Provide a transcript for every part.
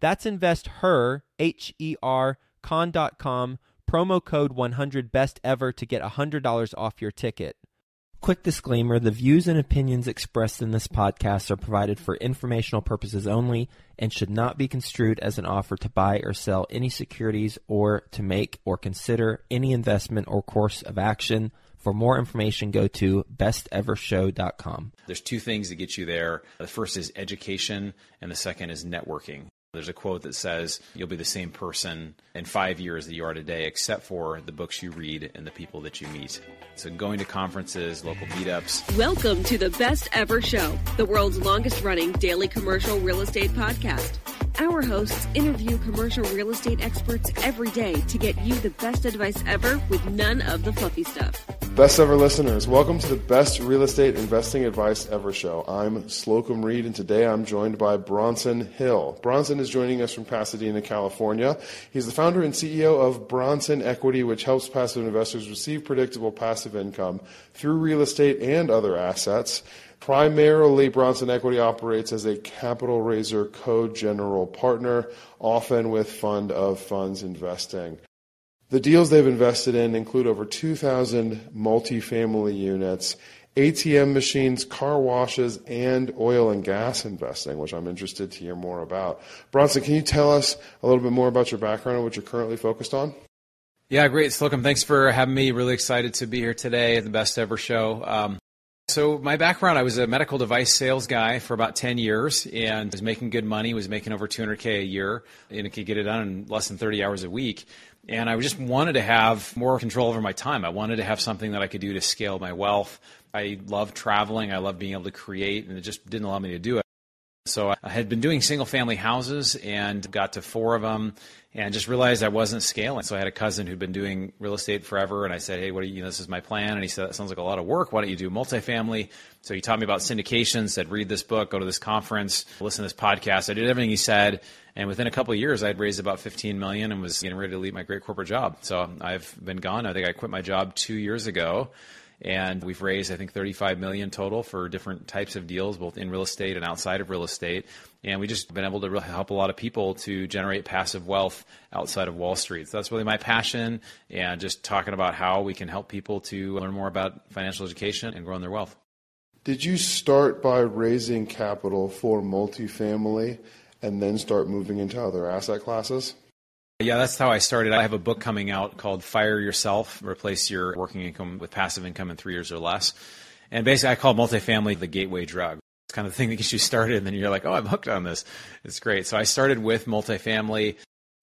That's investher, H E R, con.com promo code 100 best ever to get $100 off your ticket. Quick disclaimer the views and opinions expressed in this podcast are provided for informational purposes only and should not be construed as an offer to buy or sell any securities or to make or consider any investment or course of action. For more information, go to bestevershow.com. There's two things that get you there. The first is education, and the second is networking. There's a quote that says, You'll be the same person in five years that you are today, except for the books you read and the people that you meet. So, going to conferences, local meetups. Welcome to the Best Ever Show, the world's longest running daily commercial real estate podcast. Our hosts interview commercial real estate experts every day to get you the best advice ever with none of the fluffy stuff. Best ever listeners, welcome to the best real estate investing advice ever show. I'm Slocomb Reed, and today I'm joined by Bronson Hill. Bronson is joining us from Pasadena, California. He's the founder and CEO of Bronson Equity, which helps passive investors receive predictable passive income through real estate and other assets. Primarily, Bronson Equity operates as a capital raiser co-general partner, often with fund of funds investing. The deals they've invested in include over 2,000 multifamily units, ATM machines, car washes, and oil and gas investing, which I'm interested to hear more about. Bronson, can you tell us a little bit more about your background and what you're currently focused on? Yeah, great. Slocomb, thanks for having me. Really excited to be here today at the Best Ever Show. Um, so my background, I was a medical device sales guy for about 10 years and was making good money, was making over 200K a year and could get it done in less than 30 hours a week. And I just wanted to have more control over my time. I wanted to have something that I could do to scale my wealth. I love traveling. I love being able to create, and it just didn't allow me to do it. So I had been doing single family houses and got to four of them and just realized I wasn't scaling. So I had a cousin who'd been doing real estate forever, and I said, "Hey, what do you? know, this is my plan." And he said, "That sounds like a lot of work. Why don't you do multifamily?" So he taught me about syndication. Said, "Read this book, go to this conference, listen to this podcast." I did everything he said, and within a couple of years, I'd raised about 15 million and was getting ready to leave my great corporate job. So I've been gone. I think I quit my job two years ago and we've raised I think 35 million total for different types of deals, both in real estate and outside of real estate. And we just been able to really help a lot of people to generate passive wealth outside of Wall Street. So that's really my passion, and just talking about how we can help people to learn more about financial education and growing their wealth. Did you start by raising capital for multifamily and then start moving into other asset classes? Yeah, that's how I started. I have a book coming out called Fire Yourself Replace Your Working Income with Passive Income in Three Years or Less. And basically, I call multifamily the gateway drug. It's kind of the thing that gets you started, and then you're like, oh, I'm hooked on this. It's great. So I started with multifamily.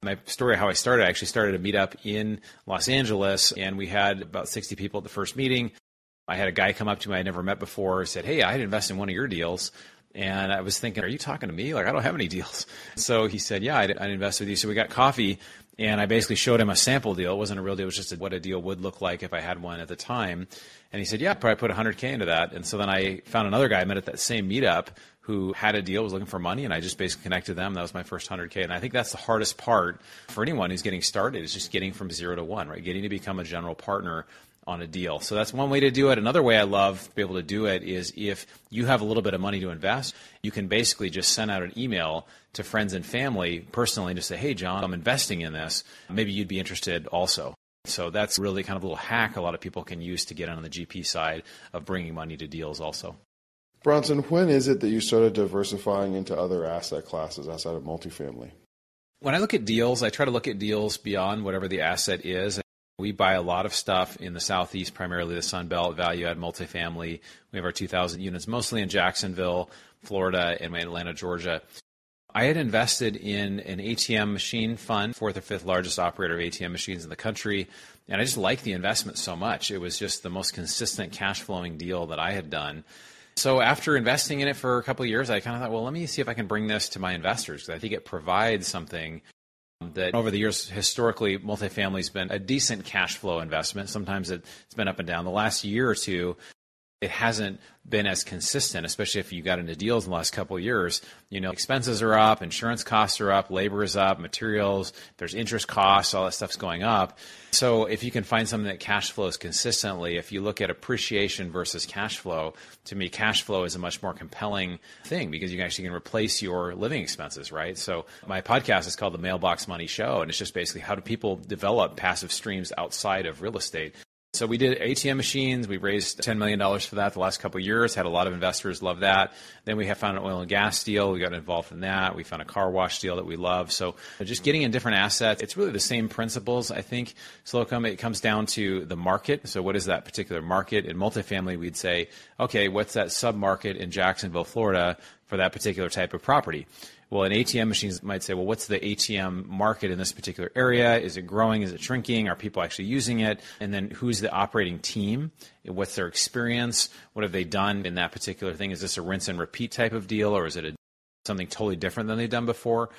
My story, of how I started, I actually started a meetup in Los Angeles, and we had about 60 people at the first meeting. I had a guy come up to me I'd never met before, said, Hey, I'd invest in one of your deals. And I was thinking, are you talking to me? Like, I don't have any deals. So he said, yeah, I'd, I'd invest with you. So we got coffee and I basically showed him a sample deal. It wasn't a real deal. It was just a, what a deal would look like if I had one at the time. And he said, yeah, probably put 100K into that. And so then I found another guy I met at that same meetup who had a deal, was looking for money, and I just basically connected them. That was my first 100K. And I think that's the hardest part for anyone who's getting started is just getting from zero to one, right? Getting to become a general partner on a deal. So that's one way to do it. Another way I love to be able to do it is if you have a little bit of money to invest, you can basically just send out an email to friends and family personally and just say, hey, John, I'm investing in this. Maybe you'd be interested also. So that's really kind of a little hack a lot of people can use to get on the GP side of bringing money to deals also. Bronson, when is it that you started diversifying into other asset classes outside of multifamily? When I look at deals, I try to look at deals beyond whatever the asset is. We buy a lot of stuff in the Southeast, primarily the Sun Belt, value add multifamily. We have our 2,000 units mostly in Jacksonville, Florida, and Atlanta, Georgia. I had invested in an ATM machine fund, fourth or fifth largest operator of ATM machines in the country, and I just liked the investment so much. It was just the most consistent cash flowing deal that I had done. So after investing in it for a couple of years, I kind of thought, well, let me see if I can bring this to my investors because I think it provides something that over the years historically multifamily has been a decent cash flow investment. Sometimes it's been up and down. The last year or two it hasn't been as consistent, especially if you got into deals in the last couple of years. You know, expenses are up, insurance costs are up, labor is up, materials, there's interest costs, all that stuff's going up. So if you can find something that cash flows consistently, if you look at appreciation versus cash flow, to me, cash flow is a much more compelling thing because you actually can replace your living expenses, right? So my podcast is called the Mailbox Money Show, and it's just basically how do people develop passive streams outside of real estate. So we did ATM machines. We raised $10 million for that the last couple of years. Had a lot of investors love that. Then we have found an oil and gas deal. We got involved in that. We found a car wash deal that we love. So just getting in different assets. It's really the same principles. I think Slocomb, it comes down to the market. So what is that particular market? In multifamily, we'd say, okay, what's that sub market in Jacksonville, Florida for that particular type of property? Well, an ATM machine might say, well, what's the ATM market in this particular area? Is it growing? Is it shrinking? Are people actually using it? And then who's the operating team? What's their experience? What have they done in that particular thing? Is this a rinse and repeat type of deal or is it a, something totally different than they've done before?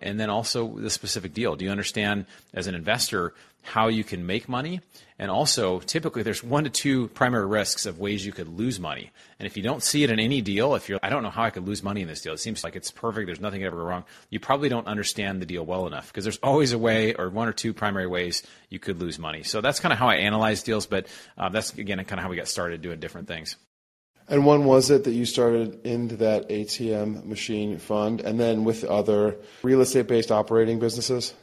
And then also the specific deal. Do you understand as an investor how you can make money? And also, typically, there's one to two primary risks of ways you could lose money. And if you don't see it in any deal, if you're, I don't know how I could lose money in this deal. It seems like it's perfect. There's nothing ever wrong. You probably don't understand the deal well enough because there's always a way or one or two primary ways you could lose money. So that's kind of how I analyze deals. But uh, that's again kind of how we got started doing different things. And when was it that you started into that ATM machine fund and then with other real estate based operating businesses?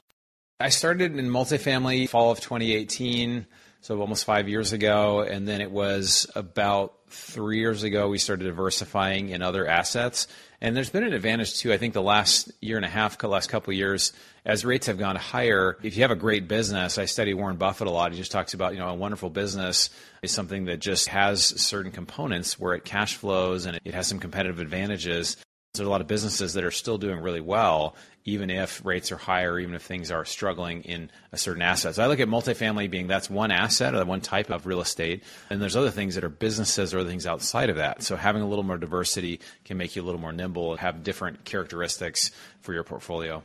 I started in multifamily fall of 2018, so almost five years ago. And then it was about three years ago we started diversifying in other assets. And there's been an advantage too. I think the last year and a half, last couple of years, as rates have gone higher, if you have a great business, I study Warren Buffett a lot. He just talks about, you know, a wonderful business is something that just has certain components where it cash flows and it has some competitive advantages. There's a lot of businesses that are still doing really well, even if rates are higher, even if things are struggling in a certain asset. So I look at multifamily being that's one asset or one type of real estate. And there's other things that are businesses or other things outside of that. So having a little more diversity can make you a little more nimble and have different characteristics for your portfolio.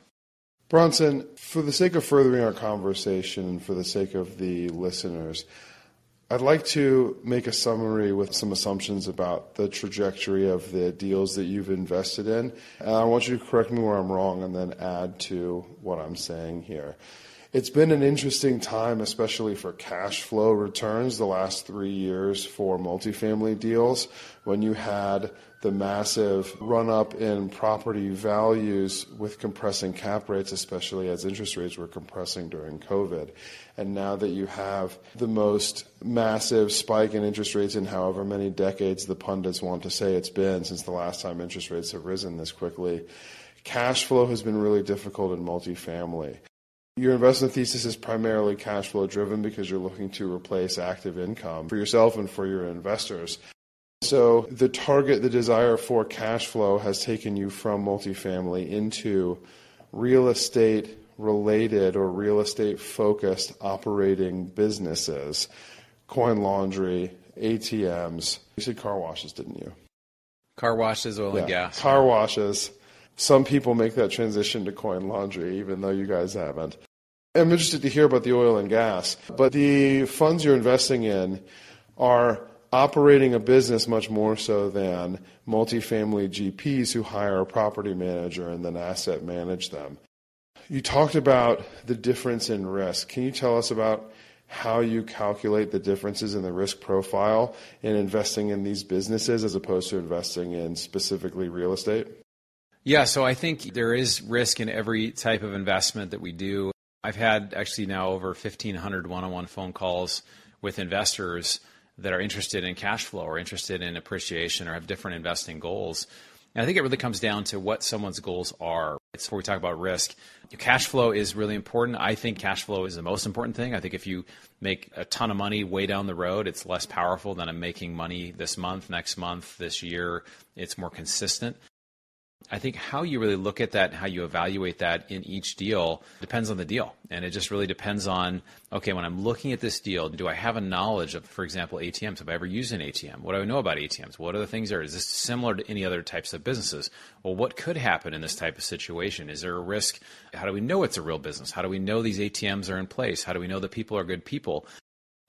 Bronson, for the sake of furthering our conversation and for the sake of the listeners, I'd like to make a summary with some assumptions about the trajectory of the deals that you've invested in. And I want you to correct me where I'm wrong and then add to what I'm saying here. It's been an interesting time, especially for cash flow returns, the last three years for multifamily deals, when you had the massive run up in property values with compressing cap rates, especially as interest rates were compressing during COVID. And now that you have the most massive spike in interest rates in however many decades the pundits want to say it's been since the last time interest rates have risen this quickly, cash flow has been really difficult in multifamily. Your investment thesis is primarily cash flow driven because you're looking to replace active income for yourself and for your investors. So the target, the desire for cash flow has taken you from multifamily into real estate related or real estate focused operating businesses, coin laundry, ATMs. You said car washes, didn't you? Car washes, oil yeah. and gas. Car washes some people make that transition to coin laundry, even though you guys haven't. I'm interested to hear about the oil and gas, but the funds you're investing in are operating a business much more so than multifamily GPs who hire a property manager and then asset manage them. You talked about the difference in risk. Can you tell us about how you calculate the differences in the risk profile in investing in these businesses as opposed to investing in specifically real estate? Yeah, so I think there is risk in every type of investment that we do. I've had actually now over 1,500 one on one phone calls with investors that are interested in cash flow or interested in appreciation or have different investing goals. And I think it really comes down to what someone's goals are. It's before we talk about risk. Cash flow is really important. I think cash flow is the most important thing. I think if you make a ton of money way down the road, it's less powerful than I'm making money this month, next month, this year. It's more consistent. I think how you really look at that, how you evaluate that in each deal depends on the deal. And it just really depends on, okay, when I'm looking at this deal, do I have a knowledge of, for example, ATMs? Have I ever used an ATM? What do I know about ATMs? What are the things there? Is this similar to any other types of businesses? Well, what could happen in this type of situation? Is there a risk? How do we know it's a real business? How do we know these ATMs are in place? How do we know that people are good people?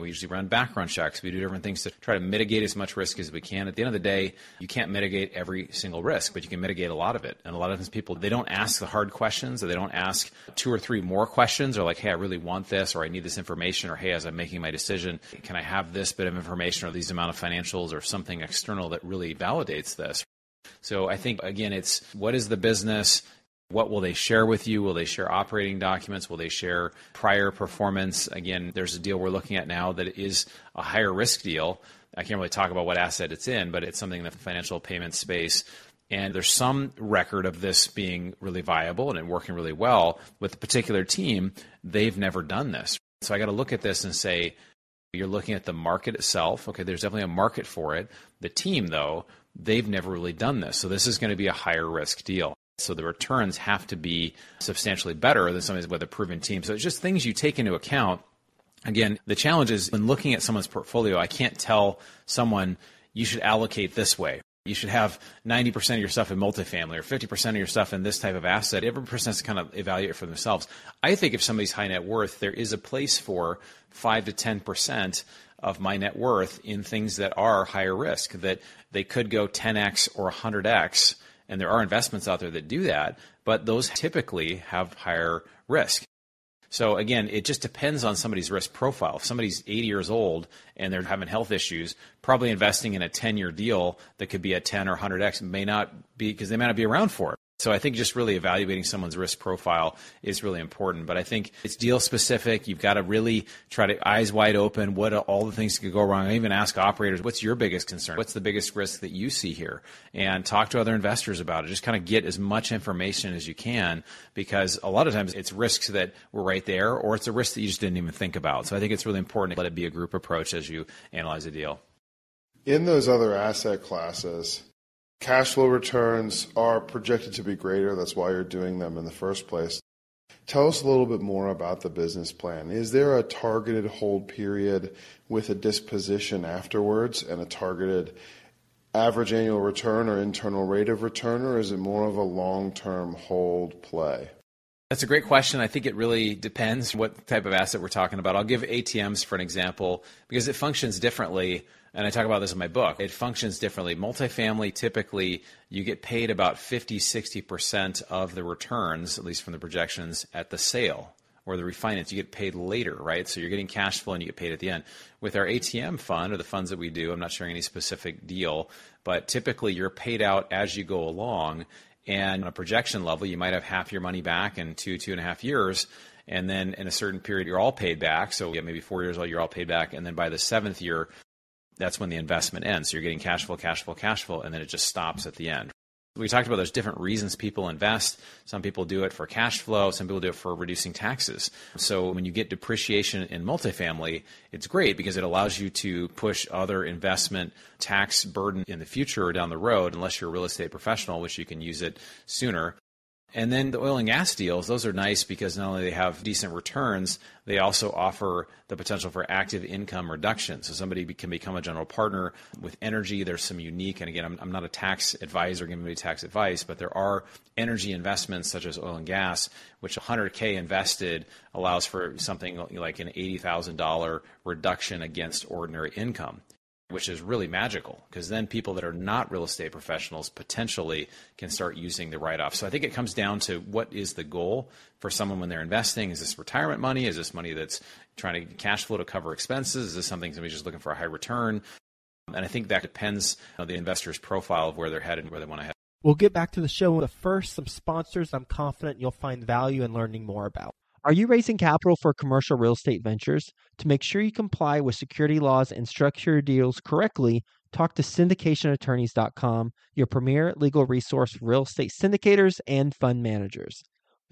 We usually run background checks. We do different things to try to mitigate as much risk as we can. At the end of the day, you can't mitigate every single risk, but you can mitigate a lot of it. And a lot of times people, they don't ask the hard questions or they don't ask two or three more questions or like, hey, I really want this or I need this information or hey, as I'm making my decision, can I have this bit of information or these amount of financials or something external that really validates this? So I think again, it's what is the business? What will they share with you? Will they share operating documents? Will they share prior performance? Again, there's a deal we're looking at now that is a higher risk deal. I can't really talk about what asset it's in, but it's something in the financial payment space. And there's some record of this being really viable and working really well with a particular team. They've never done this. So I got to look at this and say, you're looking at the market itself. Okay, there's definitely a market for it. The team, though, they've never really done this. So this is going to be a higher risk deal. So the returns have to be substantially better than somebody with a proven team. So it's just things you take into account. Again, the challenge is when looking at someone's portfolio, I can't tell someone you should allocate this way. You should have 90% of your stuff in multifamily or 50% of your stuff in this type of asset. Every person has to kind of evaluate it for themselves. I think if somebody's high net worth, there is a place for 5 to 10% of my net worth in things that are higher risk, that they could go 10x or 100x and there are investments out there that do that, but those typically have higher risk. So again, it just depends on somebody's risk profile. If somebody's 80 years old and they're having health issues, probably investing in a 10 year deal that could be a 10 or 100x may not be because they may not be around for it. So I think just really evaluating someone's risk profile is really important. But I think it's deal specific. You've got to really try to eyes wide open. What are all the things that could go wrong? I even ask operators, what's your biggest concern? What's the biggest risk that you see here? And talk to other investors about it. Just kind of get as much information as you can because a lot of times it's risks that were right there or it's a risk that you just didn't even think about. So I think it's really important to let it be a group approach as you analyze a deal. In those other asset classes, Cash flow returns are projected to be greater. That's why you're doing them in the first place. Tell us a little bit more about the business plan. Is there a targeted hold period with a disposition afterwards and a targeted average annual return or internal rate of return, or is it more of a long term hold play? That's a great question. I think it really depends what type of asset we're talking about. I'll give ATMs for an example because it functions differently and I talk about this in my book, it functions differently. Multifamily, typically, you get paid about 50, 60% of the returns, at least from the projections, at the sale or the refinance. You get paid later, right? So you're getting cash flow and you get paid at the end. With our ATM fund or the funds that we do, I'm not sharing any specific deal, but typically you're paid out as you go along. And on a projection level, you might have half your money back in two, two and a half years and then in a certain period you're all paid back. So yeah, maybe four years old, you're all paid back, and then by the seventh year, that's when the investment ends. So you're getting cash flow, cash flow, cash flow, and then it just stops at the end. We talked about there's different reasons people invest. Some people do it for cash flow, some people do it for reducing taxes. So when you get depreciation in multifamily, it's great because it allows you to push other investment tax burden in the future or down the road, unless you're a real estate professional, which you can use it sooner. And then the oil and gas deals, those are nice because not only they have decent returns, they also offer the potential for active income reduction. So somebody can become a general partner with energy. There's some unique, and again, I'm, I'm not a tax advisor giving me tax advice, but there are energy investments such as oil and gas, which 100K invested allows for something like an $80,000 reduction against ordinary income which is really magical because then people that are not real estate professionals potentially can start using the write off. So I think it comes down to what is the goal for someone when they're investing? Is this retirement money? Is this money that's trying to get cash flow to cover expenses? Is this something somebody's just looking for a high return? And I think that depends on the investor's profile of where they're headed and where they want to head. We'll get back to the show. But first, some sponsors I'm confident you'll find value in learning more about. Are you raising capital for commercial real estate ventures? To make sure you comply with security laws and structure your deals correctly, talk to syndicationattorneys.com, your premier legal resource for real estate syndicators and fund managers.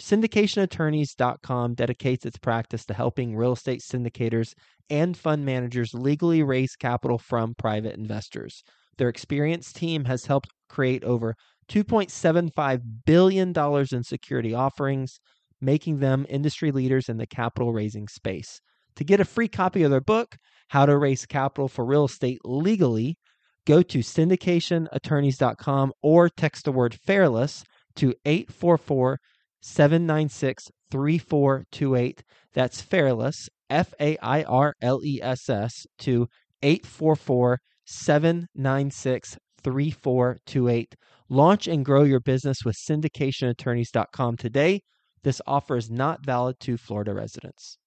Syndicationattorneys.com dedicates its practice to helping real estate syndicators and fund managers legally raise capital from private investors. Their experienced team has helped create over $2.75 billion in security offerings, making them industry leaders in the capital raising space. To get a free copy of their book, How to Raise Capital for Real Estate Legally, go to syndicationattorneys.com or text the word fairless to 844 796 3428. That's fairless, F A I R L E S S, to 844 796 3428. Launch and grow your business with syndicationattorneys.com today. This offer is not valid to Florida residents.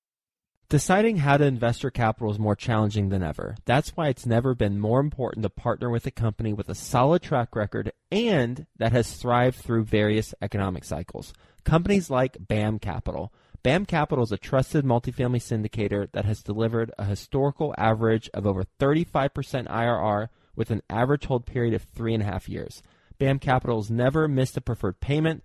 Deciding how to invest your capital is more challenging than ever. That's why it's never been more important to partner with a company with a solid track record and that has thrived through various economic cycles. Companies like BAM Capital. BAM Capital is a trusted multifamily syndicator that has delivered a historical average of over 35% IRR with an average hold period of three and a half years. BAM Capital has never missed a preferred payment,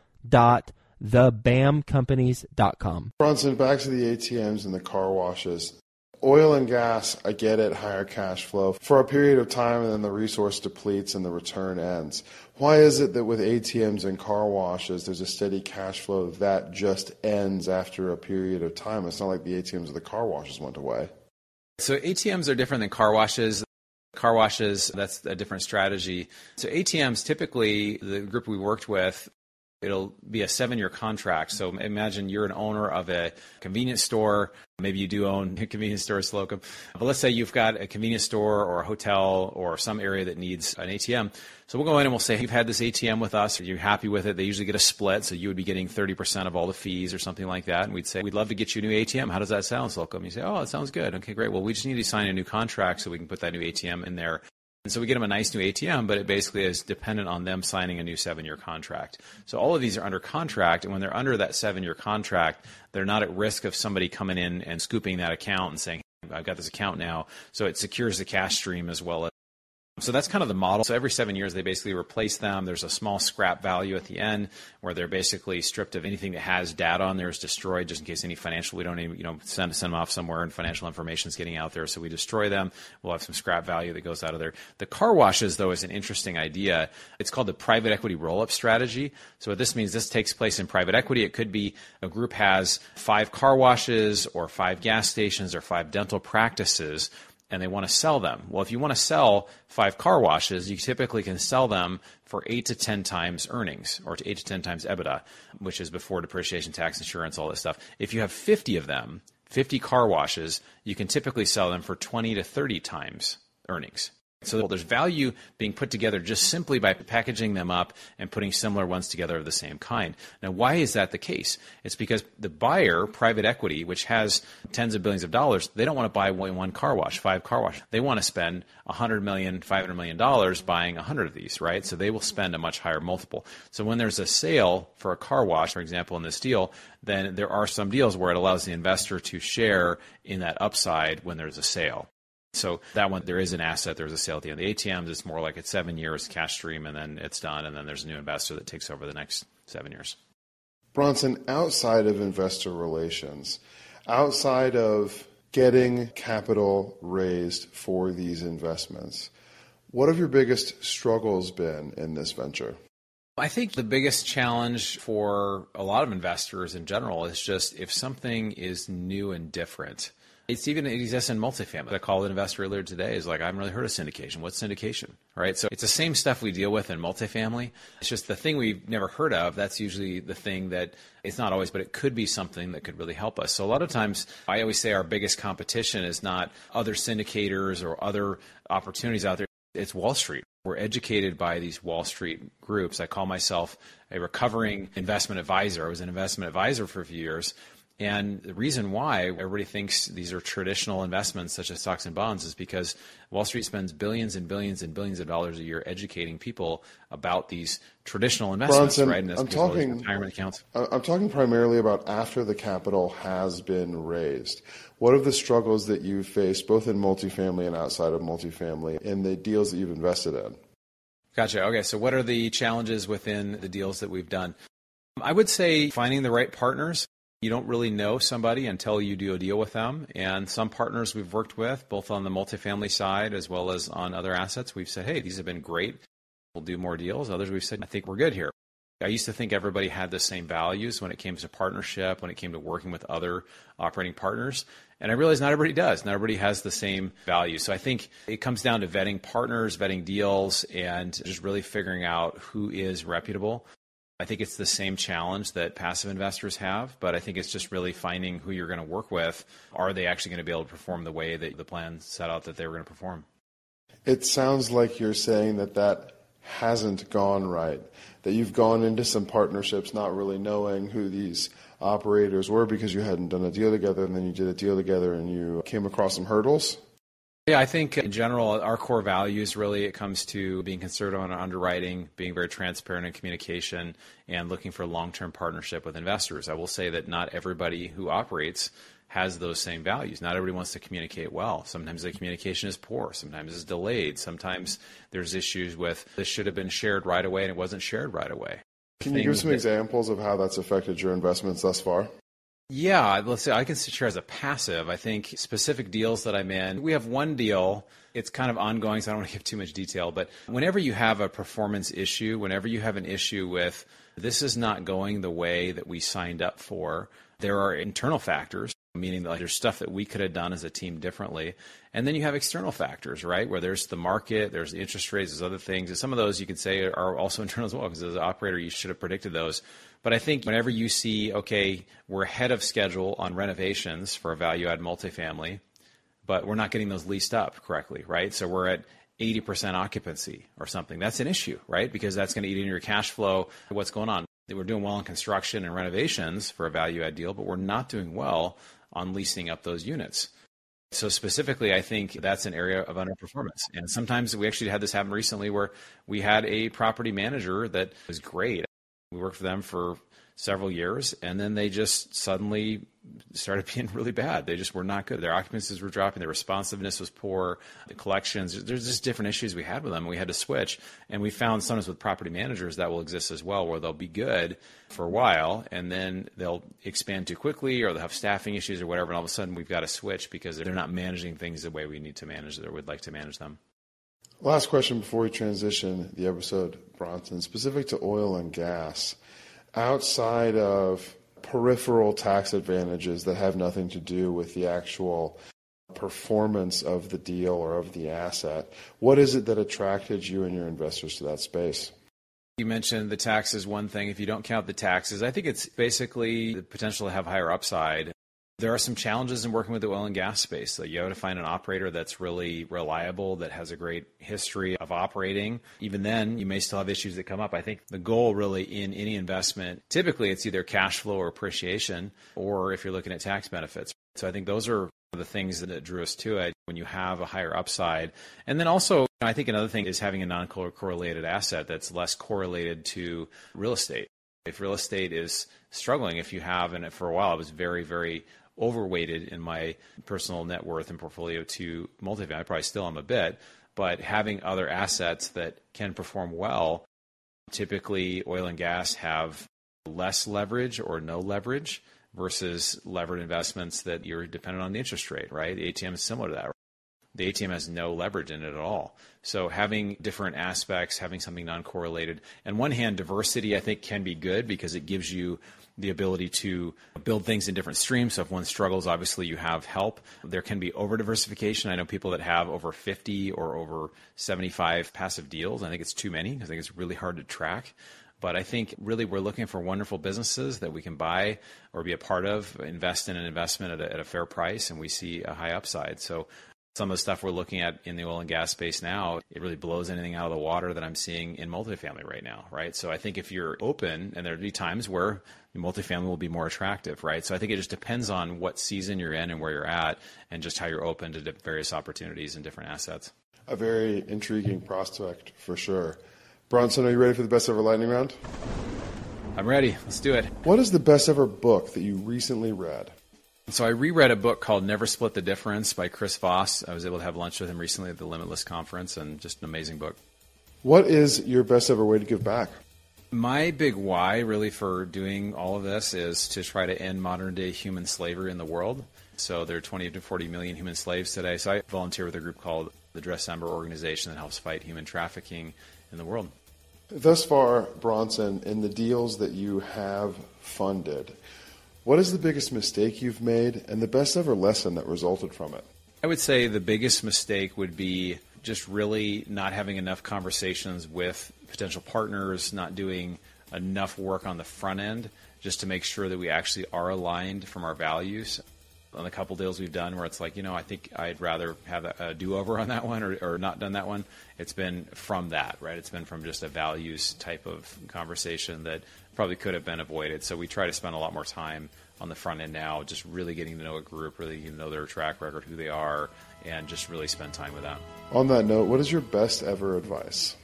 capital.thebamcompanies.com thebamcompanies.com. Bronson, back to the ATMs and the car washes. Oil and gas, I get it, higher cash flow for a period of time and then the resource depletes and the return ends. Why is it that with ATMs and car washes, there's a steady cash flow that just ends after a period of time? It's not like the ATMs or the car washes went away. So ATMs are different than car washes. Car washes, that's a different strategy. So ATMs, typically, the group we worked with It'll be a seven year contract. So imagine you're an owner of a convenience store. Maybe you do own a convenience store, Slocomb. But let's say you've got a convenience store or a hotel or some area that needs an ATM. So we'll go in and we'll say, You've had this ATM with us. Are you happy with it? They usually get a split. So you would be getting 30% of all the fees or something like that. And we'd say, We'd love to get you a new ATM. How does that sound, Slocomb? You say, Oh, it sounds good. Okay, great. Well, we just need to sign a new contract so we can put that new ATM in there and so we get them a nice new ATM, but it basically is dependent on them signing a new seven year contract. So all of these are under contract, and when they're under that seven year contract, they're not at risk of somebody coming in and scooping that account and saying, I've got this account now. So it secures the cash stream as well so that's kind of the model. So every seven years, they basically replace them. There's a small scrap value at the end where they're basically stripped of anything that has data on there is destroyed, just in case any financial. We don't even you know send send them off somewhere and financial information is getting out there, so we destroy them. We'll have some scrap value that goes out of there. The car washes, though, is an interesting idea. It's called the private equity roll up strategy. So what this means, this takes place in private equity. It could be a group has five car washes or five gas stations or five dental practices and they want to sell them. Well, if you want to sell five car washes, you typically can sell them for eight to 10 times earnings or to eight to 10 times EBITDA, which is before depreciation, tax, insurance, all this stuff. If you have 50 of them, 50 car washes, you can typically sell them for 20 to 30 times earnings. So there's value being put together just simply by packaging them up and putting similar ones together of the same kind. Now, why is that the case? It's because the buyer, private equity, which has tens of billions of dollars, they don't want to buy one car wash, five car wash. They want to spend $100 million, $500 million buying 100 of these, right? So they will spend a much higher multiple. So when there's a sale for a car wash, for example, in this deal, then there are some deals where it allows the investor to share in that upside when there's a sale. So that one, there is an asset. There's a sale at the end. The ATMs, it's more like it's seven years cash stream, and then it's done, and then there's a new investor that takes over the next seven years. Bronson, outside of investor relations, outside of getting capital raised for these investments, what have your biggest struggles been in this venture? I think the biggest challenge for a lot of investors in general is just if something is new and different it's even it exists in multifamily. I called an investor earlier today. Is like I haven't really heard of syndication. What's syndication, right? So it's the same stuff we deal with in multifamily. It's just the thing we've never heard of. That's usually the thing that it's not always, but it could be something that could really help us. So a lot of times, I always say our biggest competition is not other syndicators or other opportunities out there It's Wall Street. We're educated by these Wall Street groups. I call myself a recovering investment advisor. I was an investment advisor for a few years. And the reason why everybody thinks these are traditional investments, such as stocks and bonds, is because Wall Street spends billions and billions and billions of dollars a year educating people about these traditional investments, Bronson, right? And I'm talking retirement accounts. I'm talking primarily about after the capital has been raised. What are the struggles that you face both in multifamily and outside of multifamily in the deals that you've invested in? Gotcha. Okay, so what are the challenges within the deals that we've done? I would say finding the right partners you don't really know somebody until you do a deal with them. And some partners we've worked with, both on the multifamily side as well as on other assets, we've said, hey, these have been great. We'll do more deals. Others we've said, I think we're good here. I used to think everybody had the same values when it came to partnership, when it came to working with other operating partners. And I realized not everybody does. Not everybody has the same values. So I think it comes down to vetting partners, vetting deals, and just really figuring out who is reputable I think it's the same challenge that passive investors have, but I think it's just really finding who you're going to work with. Are they actually going to be able to perform the way that the plan set out that they were going to perform? It sounds like you're saying that that hasn't gone right, that you've gone into some partnerships not really knowing who these operators were because you hadn't done a deal together and then you did a deal together and you came across some hurdles. Yeah, I think in general, our core values really it comes to being conservative on underwriting, being very transparent in communication, and looking for long-term partnership with investors. I will say that not everybody who operates has those same values. Not everybody wants to communicate well. Sometimes the communication is poor. Sometimes it's delayed. Sometimes there's issues with this should have been shared right away and it wasn't shared right away. Can you give some examples of how that's affected your investments thus far? Yeah, let's say I can sit here as a passive. I think specific deals that I'm in, we have one deal. It's kind of ongoing, so I don't want to give too much detail. But whenever you have a performance issue, whenever you have an issue with this is not going the way that we signed up for, there are internal factors, meaning that like, there's stuff that we could have done as a team differently. And then you have external factors, right? Where there's the market, there's the interest rates, there's other things. And some of those you could say are also internal as well, because as an operator, you should have predicted those. But I think whenever you see, okay, we're ahead of schedule on renovations for a value add multifamily, but we're not getting those leased up correctly, right? So we're at 80% occupancy or something. That's an issue, right? Because that's going to eat into your cash flow. What's going on? We're doing well in construction and renovations for a value add deal, but we're not doing well on leasing up those units. So specifically, I think that's an area of underperformance. And sometimes we actually had this happen recently where we had a property manager that was great. We worked for them for several years, and then they just suddenly started being really bad. They just were not good. Their occupancies were dropping. Their responsiveness was poor. The collections, there's just different issues we had with them. We had to switch, and we found sometimes with property managers that will exist as well, where they'll be good for a while, and then they'll expand too quickly, or they'll have staffing issues or whatever, and all of a sudden we've got to switch because they're not managing things the way we need to manage or would like to manage them. Last question before we transition the episode, Bronson, specific to oil and gas. Outside of peripheral tax advantages that have nothing to do with the actual performance of the deal or of the asset, what is it that attracted you and your investors to that space? You mentioned the taxes one thing. If you don't count the taxes, I think it's basically the potential to have higher upside there are some challenges in working with the oil and gas space. So you have to find an operator that's really reliable, that has a great history of operating. Even then, you may still have issues that come up. I think the goal really in any investment, typically it's either cash flow or appreciation, or if you're looking at tax benefits. So I think those are the things that drew us to it when you have a higher upside. And then also, I think another thing is having a non correlated asset that's less correlated to real estate. If real estate is struggling, if you have, and for a while it was very, very overweighted in my personal net worth and portfolio to multifamily. I probably still am a bit, but having other assets that can perform well, typically oil and gas have less leverage or no leverage versus levered investments that you're dependent on the interest rate, right? The ATM is similar to that. The ATM has no leverage in it at all. So having different aspects, having something non-correlated, and one hand, diversity I think can be good because it gives you the ability to build things in different streams. So if one struggles, obviously you have help. There can be over diversification. I know people that have over 50 or over 75 passive deals. I think it's too many. I think it's really hard to track. But I think really we're looking for wonderful businesses that we can buy or be a part of, invest in an investment at a, at a fair price, and we see a high upside. So some of the stuff we're looking at in the oil and gas space now, it really blows anything out of the water that I'm seeing in multifamily right now, right? So I think if you're open, and there'll be times where multifamily will be more attractive, right? So I think it just depends on what season you're in and where you're at, and just how you're open to various opportunities and different assets. A very intriguing prospect for sure. Bronson, are you ready for the best ever lightning round? I'm ready. Let's do it. What is the best ever book that you recently read? So I reread a book called Never Split the Difference by Chris Voss. I was able to have lunch with him recently at the Limitless conference, and just an amazing book. What is your best ever way to give back? My big why, really, for doing all of this is to try to end modern day human slavery in the world. So there are 20 to 40 million human slaves today. So I volunteer with a group called the Dressember organization that helps fight human trafficking in the world. Thus far, Bronson, in the deals that you have funded, what is the biggest mistake you've made and the best ever lesson that resulted from it? I would say the biggest mistake would be just really not having enough conversations with potential partners, not doing enough work on the front end just to make sure that we actually are aligned from our values. On a couple deals we've done where it's like, you know, I think I'd rather have a, a do over on that one or, or not done that one. It's been from that, right? It's been from just a values type of conversation that probably could have been avoided. So we try to spend a lot more time on the front end now, just really getting to know a group, really getting to know their track record, who they are, and just really spend time with that. On that note, what is your best ever advice?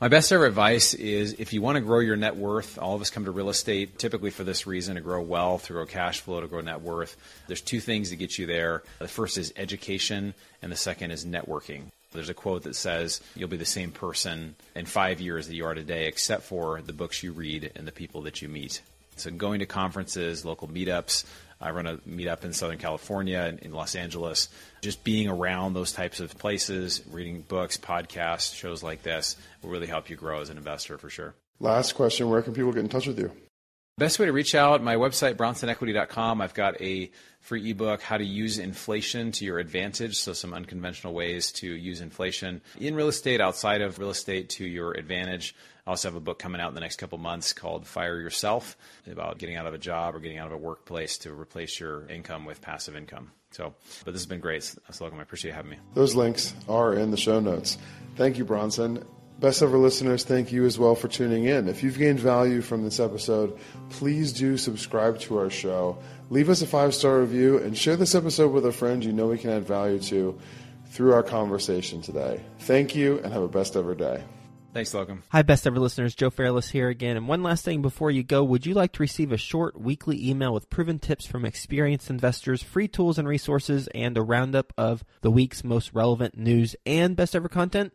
My best ever advice is if you want to grow your net worth, all of us come to real estate typically for this reason to grow wealth, to grow cash flow, to grow net worth. There's two things that get you there. The first is education, and the second is networking. There's a quote that says, You'll be the same person in five years that you are today, except for the books you read and the people that you meet. So, going to conferences, local meetups, I run a meetup in Southern California, in Los Angeles. Just being around those types of places, reading books, podcasts, shows like this will really help you grow as an investor for sure. Last question Where can people get in touch with you? Best way to reach out, my website, bronsonequity.com. I've got a free ebook, How to Use Inflation to Your Advantage. So, some unconventional ways to use inflation in real estate, outside of real estate to your advantage. I also have a book coming out in the next couple months called Fire Yourself about getting out of a job or getting out of a workplace to replace your income with passive income. So, but this has been great. Slocomb, I appreciate having me. Those links are in the show notes. Thank you, Bronson. Best ever listeners, thank you as well for tuning in. If you've gained value from this episode, please do subscribe to our show. Leave us a five star review and share this episode with a friend you know we can add value to through our conversation today. Thank you and have a best ever day. Thanks, Slocomb. Hi, best ever listeners. Joe Fairless here again. And one last thing before you go, would you like to receive a short weekly email with proven tips from experienced investors, free tools and resources, and a roundup of the week's most relevant news and best ever content?